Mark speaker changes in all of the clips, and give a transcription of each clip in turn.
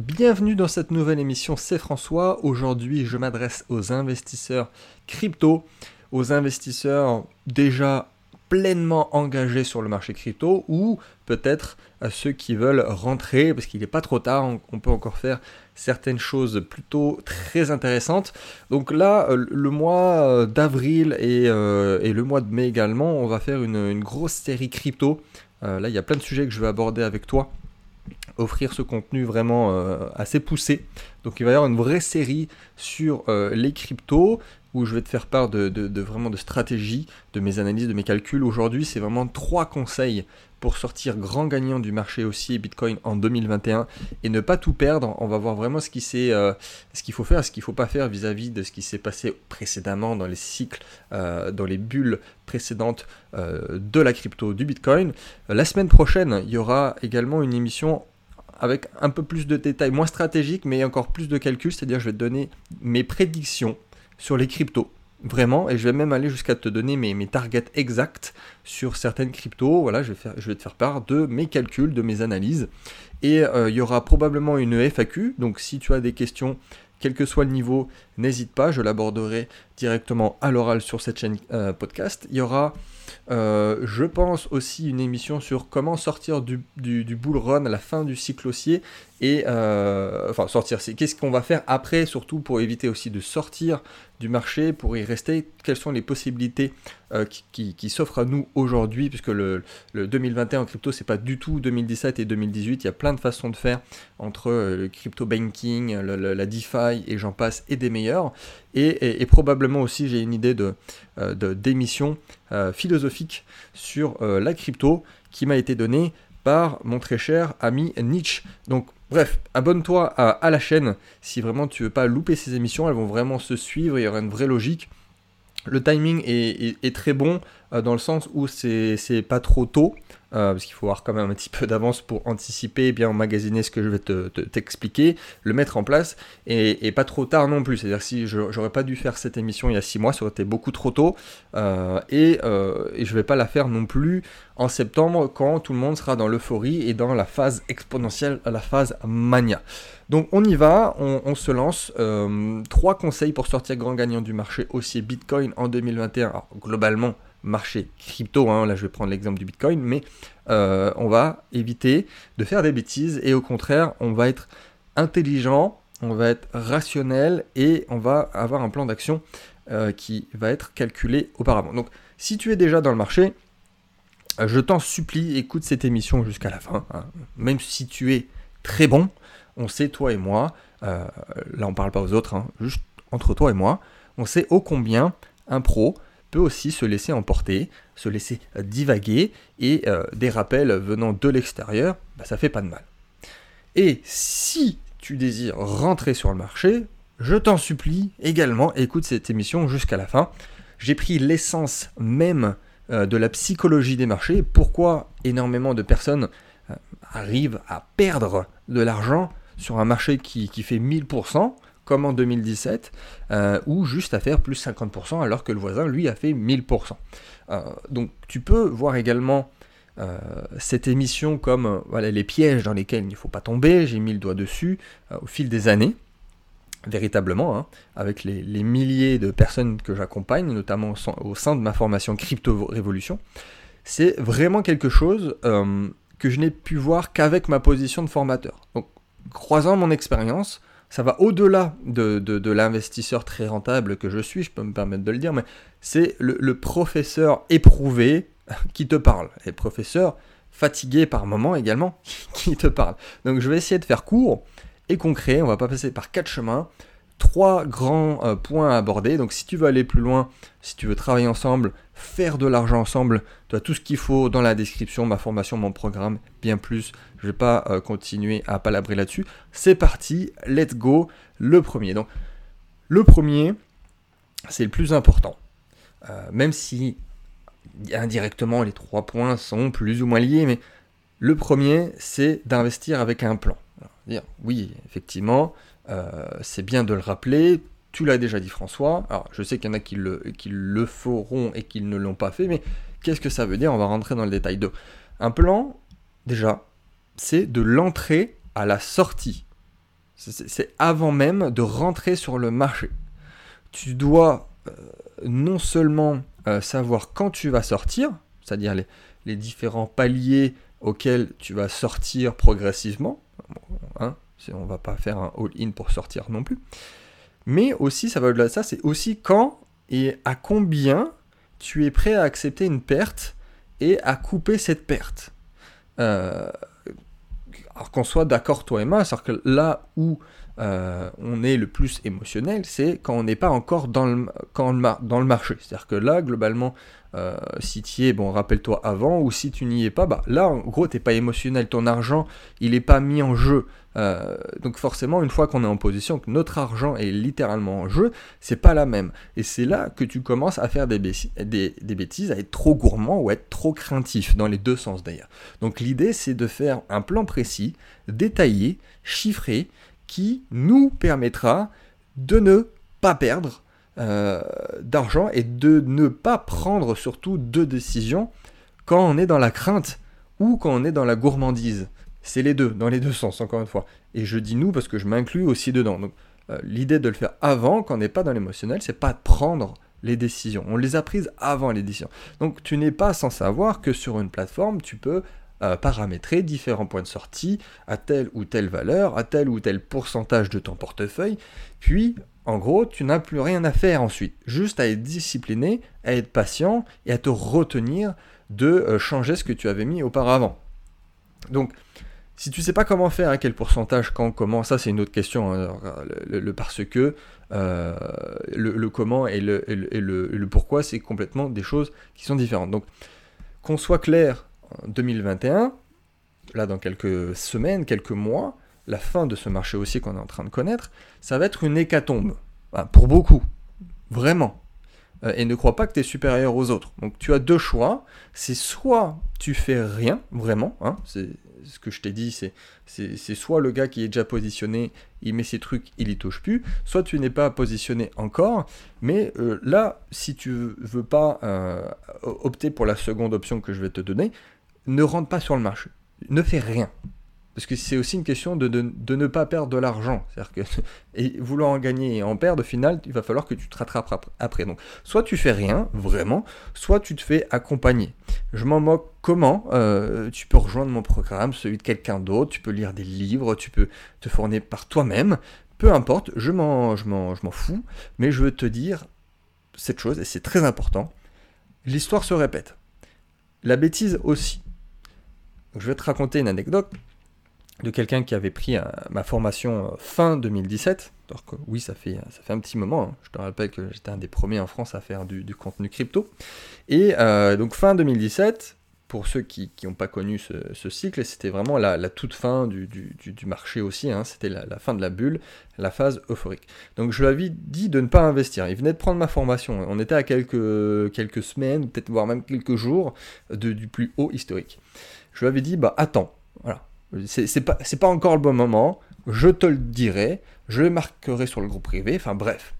Speaker 1: Bienvenue dans cette nouvelle émission, c'est François. Aujourd'hui, je m'adresse aux investisseurs crypto, aux investisseurs déjà pleinement engagés sur le marché crypto ou peut-être à ceux qui veulent rentrer parce qu'il n'est pas trop tard, on, peut encore faire certaines choses plutôt très intéressantes. Donc là, euh, le mois euh, d'avril euh, et, le mois de mai également, on va faire une, grosse série crypto. là, il y a plein de sujets que je vais aborder avec toi offrir ce contenu vraiment assez poussé. Donc il va y avoir une vraie série sur les cryptos où je vais te faire part de, vraiment de stratégie, de mes analyses, de mes calculs. Aujourd'hui, c'est vraiment trois conseils pour sortir grand gagnant du marché aussi Bitcoin en 2021 et ne pas tout perdre. On va voir vraiment ce euh, qu'il faut faire, ce qu'il faut pas faire vis-à-vis de ce qui s'est passé précédemment dans les cycles, euh, dans les bulles précédentes euh, de la crypto du Bitcoin. La semaine prochaine, il y aura également une émission avec un peu plus de détails, moins stratégiques, mais encore plus de calculs, c'est-à-dire je vais te donner mes prédictions sur les cryptos. Vraiment, et je vais même aller jusqu'à te donner mes, targets exacts sur certaines cryptos. Voilà, je vais, te faire part de mes calculs, de mes analyses. Et euh, il y aura probablement une FAQ. Donc si tu as des questions, quel que soit le niveau, n'hésite pas, je l'aborderai directement à l'oral sur cette chaîne euh, podcast. Il y aura euh, je pense aussi une émission sur comment sortir du, bull run à la fin du cycle haussier et euh, enfin sortir, c'est qu'est-ce qu'on va faire après surtout pour éviter aussi de sortir du marché, pour y rester, quelles sont les possibilités qui, qui, s'offrent à nous aujourd'hui, puisque le, le 2021 en crypto c'est pas du tout 2017 et 2018, il y a plein de façons de faire entre le crypto banking, la DeFi et j'en passe et des meilleurs. Et, probablement aussi j'ai une idée de, d'émission philosophique sur la crypto qui m'a été donnée par mon très cher ami Nietzsche. Donc bref, abonne-toi à, la chaîne si vraiment tu veux pas louper ces émissions, elles vont vraiment se suivre, il y aura une vraie logique. Le timing est, très bon euh, dans le sens où c'est pas trop tôt. Euh, parce qu'il faut avoir quand même un petit peu d'avance pour anticiper, bien emmagasiner ce que je vais t'expliquer, le mettre en place, et, pas trop tard non plus. C'est-à-dire si j'aurais pas dû faire cette émission il y a 6 mois, ça aurait été beaucoup trop tôt, euh, et, euh, et, je vais pas la faire non plus en septembre quand tout le monde sera dans l'euphorie et dans la phase exponentielle, la phase mania. Donc on y va, on, se lance. trois conseils pour sortir grand gagnant du marché haussier Bitcoin en 2021. Alors, globalement, marché crypto, hein, là je vais prendre l'exemple du Bitcoin, mais euh, on va éviter de faire des bêtises et au contraire on va être intelligent, on va être rationnel et on va avoir un plan d'action euh, qui va être calculé auparavant. Donc si tu es déjà dans le marché, je t'en supplie, écoute cette émission jusqu'à la fin, hein. même si tu es très bon, on sait toi et moi, euh, là on parle pas aux autres, hein, juste entre toi et moi, on sait ô combien un pro peut aussi se laisser emporter, se laisser divaguer, et euh, des rappels venant de l'extérieur, bah, ça fait pas de mal. Et si tu désires rentrer sur le marché, je t'en supplie également, écoute cette émission jusqu'à la fin. J'ai pris l'essence même euh, de la psychologie des marchés, pourquoi énormément de personnes euh, arrivent à perdre de l'argent sur un marché qui, qui fait 1000%, comme en 2017, euh, ou juste à faire plus 50% alors que le voisin, lui, a fait 1000%. Euh, donc tu peux voir également euh, cette émission comme les pièges dans lesquels il ne faut pas tomber, j'ai mis le doigt dessus au fil des années, véritablement, hein, avec les, milliers de personnes que j'accompagne, notamment au sein de ma formation Crypto Révolution. C'est vraiment quelque chose que je n'ai pu voir qu'avec ma position de formateur. Donc, croisant mon expérience, ça va au-delà de, l'investisseur très rentable que je suis, je peux me permettre de le dire, mais c'est le, professeur éprouvé qui te parle. Et professeur fatigué par moment également qui te parle. Donc je vais essayer de faire court et concret, on va pas passer par quatre chemins trois grands euh, points à aborder. Donc si tu veux aller plus loin, si tu veux travailler ensemble, faire de l'argent ensemble, tu as tout ce qu'il faut dans la description, ma formation, mon programme, bien plus. Je ne vais pas euh, continuer à palabrer là-dessus. C'est parti, let's go. Le premier. Donc le premier, c'est le plus important. Euh, même si indirectement les trois points sont plus ou moins liés, mais le premier, c'est d'investir avec un plan. dire, oui, effectivement, c'est bien de le rappeler. Tu l'as déjà dit François. Alors je sais qu'il y en a qui le, qui le feront et qui ne l'ont pas fait, mais qu'est-ce que ça veut dire? On va rentrer dans le détail. De... Un plan, déjà, c'est de l'entrée à la sortie. C'est avant même de rentrer sur le marché. Tu dois euh, non seulement euh, savoir quand tu vas sortir, c'est-à-dire les, différents paliers auxquels tu vas sortir progressivement, hein, on va pas faire un all-in pour sortir non plus, mais aussi, ça va au-delà de ça, c'est aussi quand et à combien tu es prêt à accepter une perte et à couper cette perte. Euh, alors qu'on soit d'accord toi et moi, c'est-à-dire que là où euh, on est le plus émotionnel, c'est quand on n'est pas encore dans le, quand dans le marché. C'est-à-dire que là, globalement, euh, si tu y es, bon, rappelle-toi avant, ou si tu n'y es pas, bah, là, en gros, tu n'es pas émotionnel. Ton argent, il n'est pas mis en jeu. Euh, donc forcément, une fois qu'on est en position, que notre argent est littéralement en jeu, c'est pas la même. Et c'est là que tu commences à faire des, des, des, bêtises, à être trop gourmand ou à être trop craintif, dans les deux sens d'ailleurs. Donc l'idée, c'est de faire un plan précis, détaillé, chiffré, qui nous permettra de ne pas perdre euh, d'argent et de ne pas prendre surtout de décisions quand on est dans la crainte ou quand on est dans la gourmandise. C'est les deux, dans les deux sens, encore une fois. Et je dis nous parce que je m'inclus aussi dedans. Donc euh, l'idée de le faire avant, quand on n'est pas dans l'émotionnel, c'est pas de prendre les décisions. On les a prises avant les décisions. Donc tu n'es pas sans savoir que sur une plateforme, tu peux paramétrer différents points de sortie à telle ou telle valeur, à tel ou tel pourcentage de ton portefeuille, puis en gros, tu n'as plus rien à faire ensuite, juste à être discipliné, à être patient et à te retenir de euh, changer ce que tu avais mis auparavant. Donc, si tu sais pas comment faire, à quel pourcentage, quand, comment, ça c'est une autre question. Hein. le, parce que, euh, le, comment et, le, et le pourquoi, c'est complètement des choses qui sont différentes. Donc, qu'on soit clair 2021, là dans quelques semaines, quelques mois, la fin de ce marché haussier qu'on est en train de connaître, ça va être une hécatombe. pour beaucoup. Vraiment. Euh, et ne crois pas que tu es supérieur aux autres. Donc tu as deux choix. C'est soit tu fais rien, vraiment, hein, c'est ce que je t'ai dit, c'est, c'est, soit le gars qui est déjà positionné, il met ses trucs, il y touche plus, soit tu n'es pas positionné encore, mais euh, là, si tu veux pas euh, opter pour la seconde option que je vais te donner, ne rentre pas sur le marché. Ne fais rien. Parce que c'est aussi une question de, de, ne pas perdre de l'argent. C'est-à-dire que et vouloir en gagner et en perdre, au final, il va falloir que tu te rattrapes après. Donc, soit tu fais rien, vraiment, soit tu te fais accompagner. Je m'en moque comment euh, Tu peux rejoindre mon programme, celui de quelqu'un d'autre, tu peux lire des livres, tu peux te fournir par toi-même. Peu importe, je m'en, je, m'en, je m'en fous, mais je veux te dire cette chose, et c'est très important. L'histoire se répète. La bêtise aussi je vais te raconter une anecdote de quelqu'un qui avait pris euh, ma formation euh, fin 2017. Alors que oui, ça fait, ça fait un petit moment. Hein. Je te rappelle que j'étais un des premiers en France à faire du, contenu crypto. Et euh, donc fin 2017, pour ceux qui n'ont pas connu ce, cycle, c'était vraiment la, toute fin du, marché aussi. Hein. C'était la, fin de la bulle, la phase euphorique. Donc je lui avais dit de ne pas investir. Il venait de prendre ma formation. On était à quelques, quelques semaines, peut-être voire même quelques jours du plus haut historique je lui avais dit, bah attends, voilà, c'est pas, pas encore le bon moment, je te le dirai, je le marquerai sur le groupe privé, enfin bref.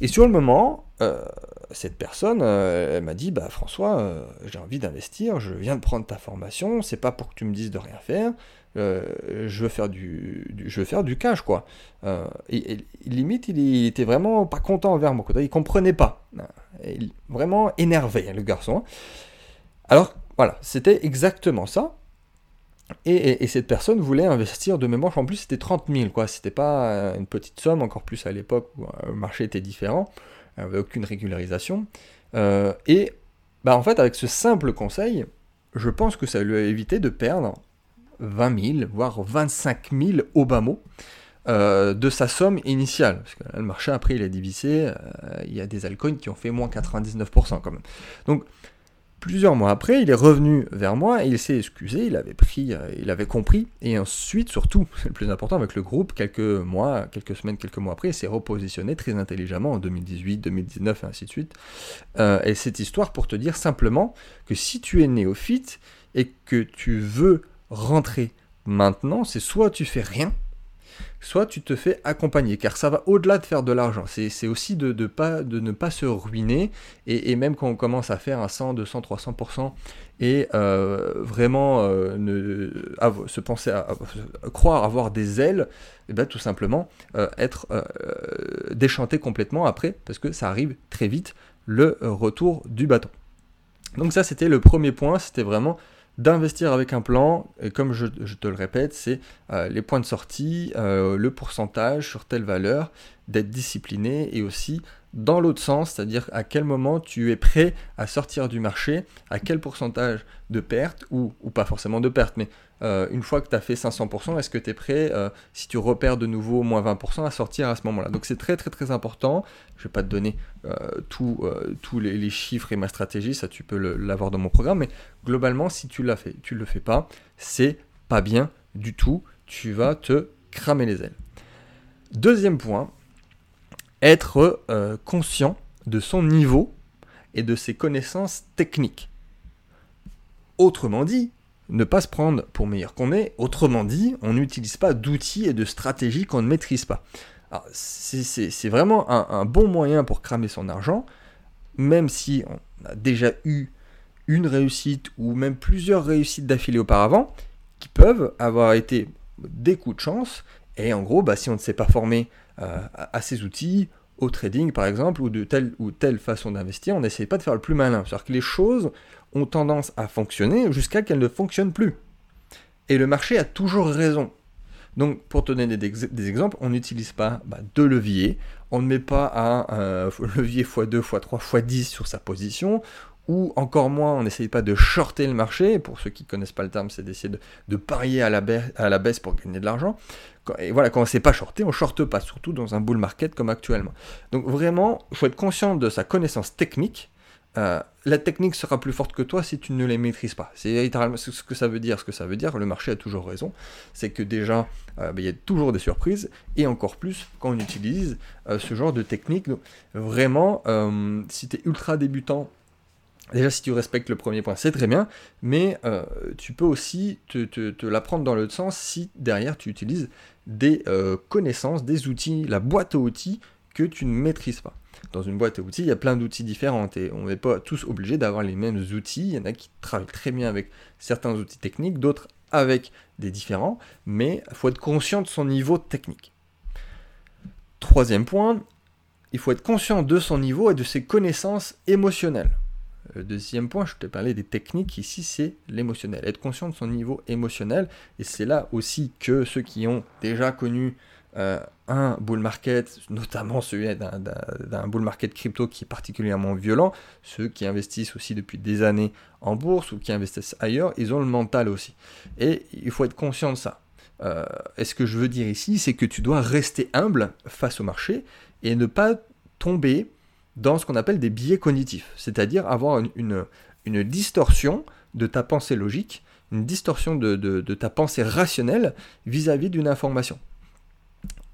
Speaker 1: Et sur le moment, euh, cette personne, euh, elle m'a dit, bah François, euh, j'ai envie d'investir, je viens de prendre ta formation, c'est pas pour que tu me dises de rien faire, je veux faire du, je veux faire du cash quoi. Et, limite, il, était vraiment pas content envers moi, il comprenait pas, vraiment énervé le garçon. Alors voilà, c'était exactement ça. Et, cette personne voulait investir de mémoire, en plus c'était 30 000, quoi. C'était pas euh, une petite somme, encore plus à l'époque où euh, le marché était différent, avait aucune régularisation. Euh, et bah, en fait, avec ce simple conseil, je pense que ça lui a évité de perdre 20 000, voire 25 000 au bas mot. de sa somme initiale. Parce que le marché, après, il a divisé. il y a des altcoins qui ont fait moins 99% quand même. Donc, Plusieurs mois après, il est revenu vers moi il s'est excusé, il avait pris, euh, il avait compris, et ensuite, surtout, c'est le plus important avec le groupe, quelques mois, quelques semaines, quelques mois après, il s'est repositionné très intelligemment en 2018, 2019 et ainsi de suite. Euh, et cette histoire pour te dire simplement que si tu es néophyte et que tu veux rentrer maintenant, c'est soit tu fais rien, soit tu te fais accompagner, car ça va au-delà de faire de l'argent. C'est aussi de, ne pas se ruiner, et, même quand on commence à faire un 100, 200, 300%, et euh, vraiment euh, ne, se penser à, croire avoir des ailes, eh bien, tout simplement euh, être déchanté complètement après, parce que ça arrive très vite, le retour du bâton. Donc ça, c'était le premier point, c'était vraiment d'investir avec un plan, et comme je, te le répète, c'est euh, les points de sortie, euh, le pourcentage sur telle valeur, d'être discipliné et aussi dans l'autre sens, c'est-à-dire à quel moment tu es prêt à sortir du marché, à quel pourcentage de perte, ou, pas forcément de perte, mais euh, une fois que tu as fait 500%, est-ce que tu es prêt, euh, si tu repères de nouveau moins 20%, à sortir à ce moment-là? Donc c'est très très très important. Je ne vais pas te donner euh, tous les, chiffres et ma stratégie, ça tu peux l'avoir dans mon programme, mais globalement, si tu l'as fait, tu ne le fais pas, c'est pas bien du tout, tu vas te cramer les ailes. Deuxième point, être conscient de son niveau et de ses connaissances techniques. Autrement dit, ne pas se prendre pour meilleur qu'on est. Autrement dit, on n'utilise pas d'outils et de stratégies qu'on ne maîtrise pas. C'est vraiment un, bon moyen pour cramer son argent, même si on a déjà eu une réussite ou même plusieurs réussites d'affilée auparavant, qui peuvent avoir été des coups de chance. Et en gros, bah, si on ne s'est pas formé euh, à ces outils, au trading par exemple, ou de telle ou telle façon d'investir, on n'essaye pas de faire le plus malin. C'est-à-dire que les choses ont tendance à fonctionner jusqu'à qu'elles ne fonctionnent plus. Et le marché a toujours raison. Donc, pour te donner des, exemples, on n'utilise pas bah, deux leviers, on ne met pas un, levier x2, x3, x10 sur sa position, ou encore moins, on n'essaye pas de shorter le marché. Pour ceux qui ne connaissent pas le terme, c'est d'essayer de, parier à la baisse pour gagner de l'argent. Et voilà, quand on ne sait pas shorter, on ne shorte pas, surtout dans un bull market comme actuellement. Donc vraiment, il faut être conscient de sa connaissance technique. Euh, la technique sera plus forte que toi si tu ne les maîtrises pas. C'est littéralement ce que ça veut dire. Ce que ça veut dire, le marché a toujours raison. C'est que déjà, euh, ben, il y a toujours des surprises, et encore plus quand on utilise euh, ce genre de technique. Donc, vraiment, si tu es ultra débutant, Déjà, si tu respectes le premier point, c'est très bien, mais euh, tu peux aussi te, l'apprendre dans l'autre sens si derrière tu utilises des euh, connaissances, des outils, la boîte à outils que tu ne maîtrises pas. Dans une boîte à outils, il y a plein d'outils différents et on n'est pas tous obligés d'avoir les mêmes outils. Il y en a qui travaillent très bien avec certains outils techniques, d'autres avec des différents, mais il faut être conscient de son niveau technique. Troisième point, il faut être conscient de son niveau et de ses connaissances émotionnelles. Le deuxième point, je te parlais des techniques, ici c'est l'émotionnel. Être conscient de son niveau émotionnel, et c'est là aussi que ceux qui ont déjà connu euh, un bull market, notamment celui d'un bull market crypto qui est particulièrement violent, ceux qui investissent aussi depuis des années en bourse ou qui investissent ailleurs, ils ont le mental aussi. Et il faut être conscient de ça. Euh, et ce que je veux dire ici, c'est que tu dois rester humble face au marché et ne pas tomber dans ce qu'on appelle des biais cognitifs, c'est-à-dire avoir une, une, distorsion de ta pensée logique, une distorsion de, ta pensée rationnelle vis-à-vis d'une information.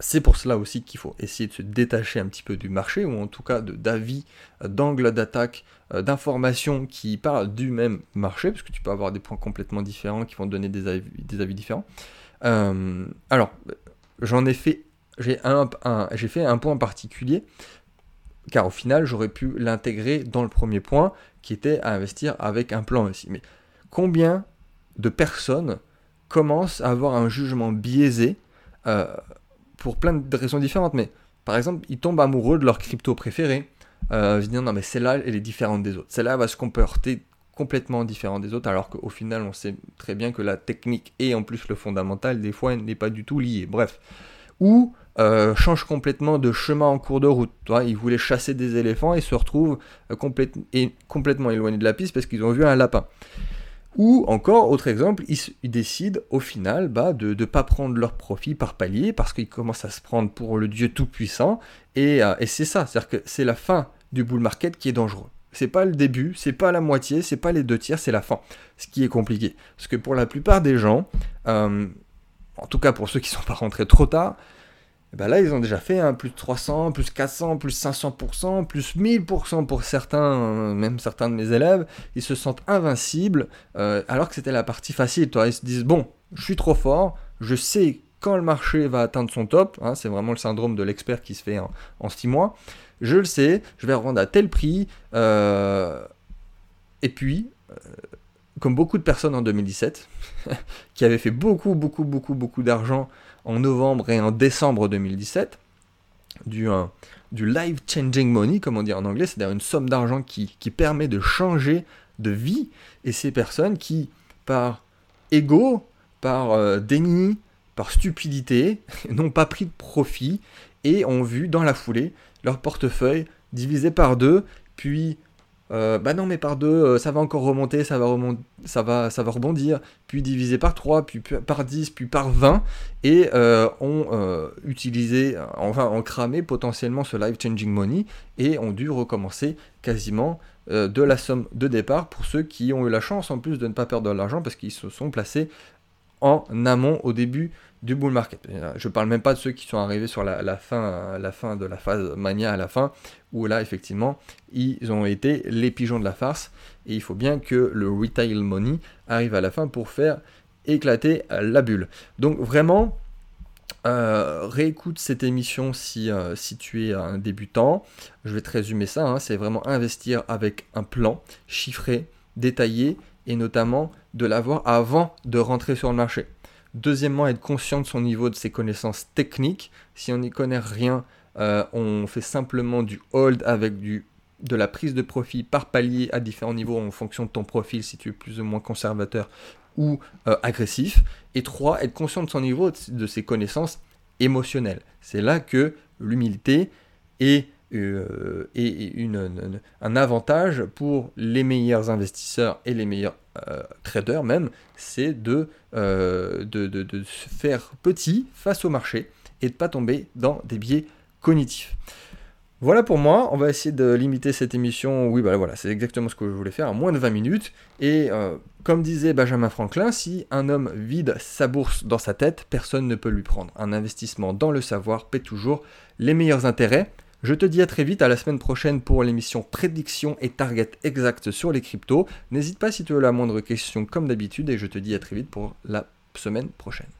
Speaker 1: C'est pour cela aussi qu'il faut essayer de se détacher un petit peu du marché, ou en tout cas d'avis, d'angle d'attaque, euh, d'informations qui parlent du même marché, parce que tu peux avoir des points complètement différents qui vont donner des avis, différents. Euh, alors, j'en ai fait, j'ai un, fait un point particulier car au final, j'aurais pu l'intégrer dans le premier point, qui était à investir avec un plan aussi. Mais combien de personnes commencent à avoir un jugement biaisé euh, pour plein de raisons différentes? Mais par exemple, ils tombent amoureux de leur crypto préféré. Euh, ils se disent non mais celle-là, elle est différente des autres. Celle-là va se comporter complètement différent des autres, alors qu'au final, on sait très bien que la technique et en plus le fondamental, des fois, n'est pas du tout lié. Bref. Ou euh, change complètement de chemin en cours de route. Ils voulaient chasser des éléphants et se retrouvent euh, complètement éloignés de la piste parce qu'ils ont vu un lapin. Ou encore, autre exemple, ils, décident au final bah, de ne pas prendre leur profit par palier parce qu'ils commencent à se prendre pour le Dieu Tout-Puissant. Et, euh, et c'est ça, c'est-à-dire que c'est la fin du bull market qui est dangereux. C'est pas le début, c'est pas la moitié, c'est pas les deux tiers, c'est la fin. Ce qui est compliqué. Parce que pour la plupart des gens, en tout cas pour ceux qui ne sont pas rentrés trop tard, eh ben là, ils ont déjà fait un plus de 300, plus 400, plus 500%, plus 1000% pour certains, euh, même certains de mes élèves. Ils se sentent invincibles, euh, alors que c'était la partie facile. Toi. Ils se disent, bon, je suis trop fort, je sais quand le marché va atteindre son top, hein, c'est vraiment le syndrome de l'expert qui se fait en, 6 mois, je le sais, je vais revendre à tel prix, euh, et puis, comme beaucoup de personnes en 2017, qui avaient fait beaucoup, beaucoup, beaucoup, beaucoup d'argent en novembre et en décembre 2017, du, du life-changing money, comme on dit en anglais, c'est-à-dire une somme d'argent qui, qui permet de changer de vie, et ces personnes qui, par ego, par euh, déni, par stupidité, n'ont pas pris de profit et ont vu dans la foulée leur portefeuille divisé par deux, puis euh, bah non mais par deux, euh, ça va encore remonter, ça va, ça va, ça va rebondir, puis divisé par 3, puis par 10, puis par 20, et ont utilisé, enfin ont cramé potentiellement ce life changing money, et ont dû recommencer quasiment de la somme de départ pour ceux qui ont eu la chance en plus de ne pas perdre de l'argent parce qu'ils se sont placés en amont au début du bull market. Je parle même pas de ceux qui sont arrivés sur la, fin, la fin de la phase mania à la fin, où là effectivement ils ont été les pigeons de la farce, et il faut bien que le retail money arrive à la fin pour faire éclater la bulle. Donc vraiment, euh, réécoute cette émission si, euh, si tu es un débutant. Je vais te résumer ça, hein. c'est vraiment investir avec un plan chiffré, détaillé, et notamment de l'avoir avant de rentrer sur le marché. Deuxièmement, être conscient de son niveau de ses connaissances techniques. Si on n'y connaît rien, euh, on fait simplement du hold avec du, de la prise de profit par palier à différents niveaux en fonction de ton profil, si tu es plus ou moins conservateur ou euh, agressif. Et trois, être conscient de son niveau de ses connaissances émotionnelles. C'est là que l'humilité est euh, un avantage pour les meilleurs investisseurs et les meilleurs euh, traders même, c'est de, euh, de, de, de, se faire petit face au marché et de pas tomber dans des biais cognitifs. Voilà pour moi, on va essayer de limiter cette émission, oui bah voilà, c'est exactement ce que je voulais faire, à moins de 20 minutes, et comme disait Benjamin Franklin, si un homme vide sa bourse dans sa tête, personne ne peut lui prendre. Un investissement dans le savoir paie toujours les meilleurs intérêts, je te dis à très vite, à la semaine prochaine pour l'émission Prédiction et Target exact sur les cryptos. N'hésite pas si tu as la moindre question comme d'habitude et je te dis à très vite pour la semaine prochaine.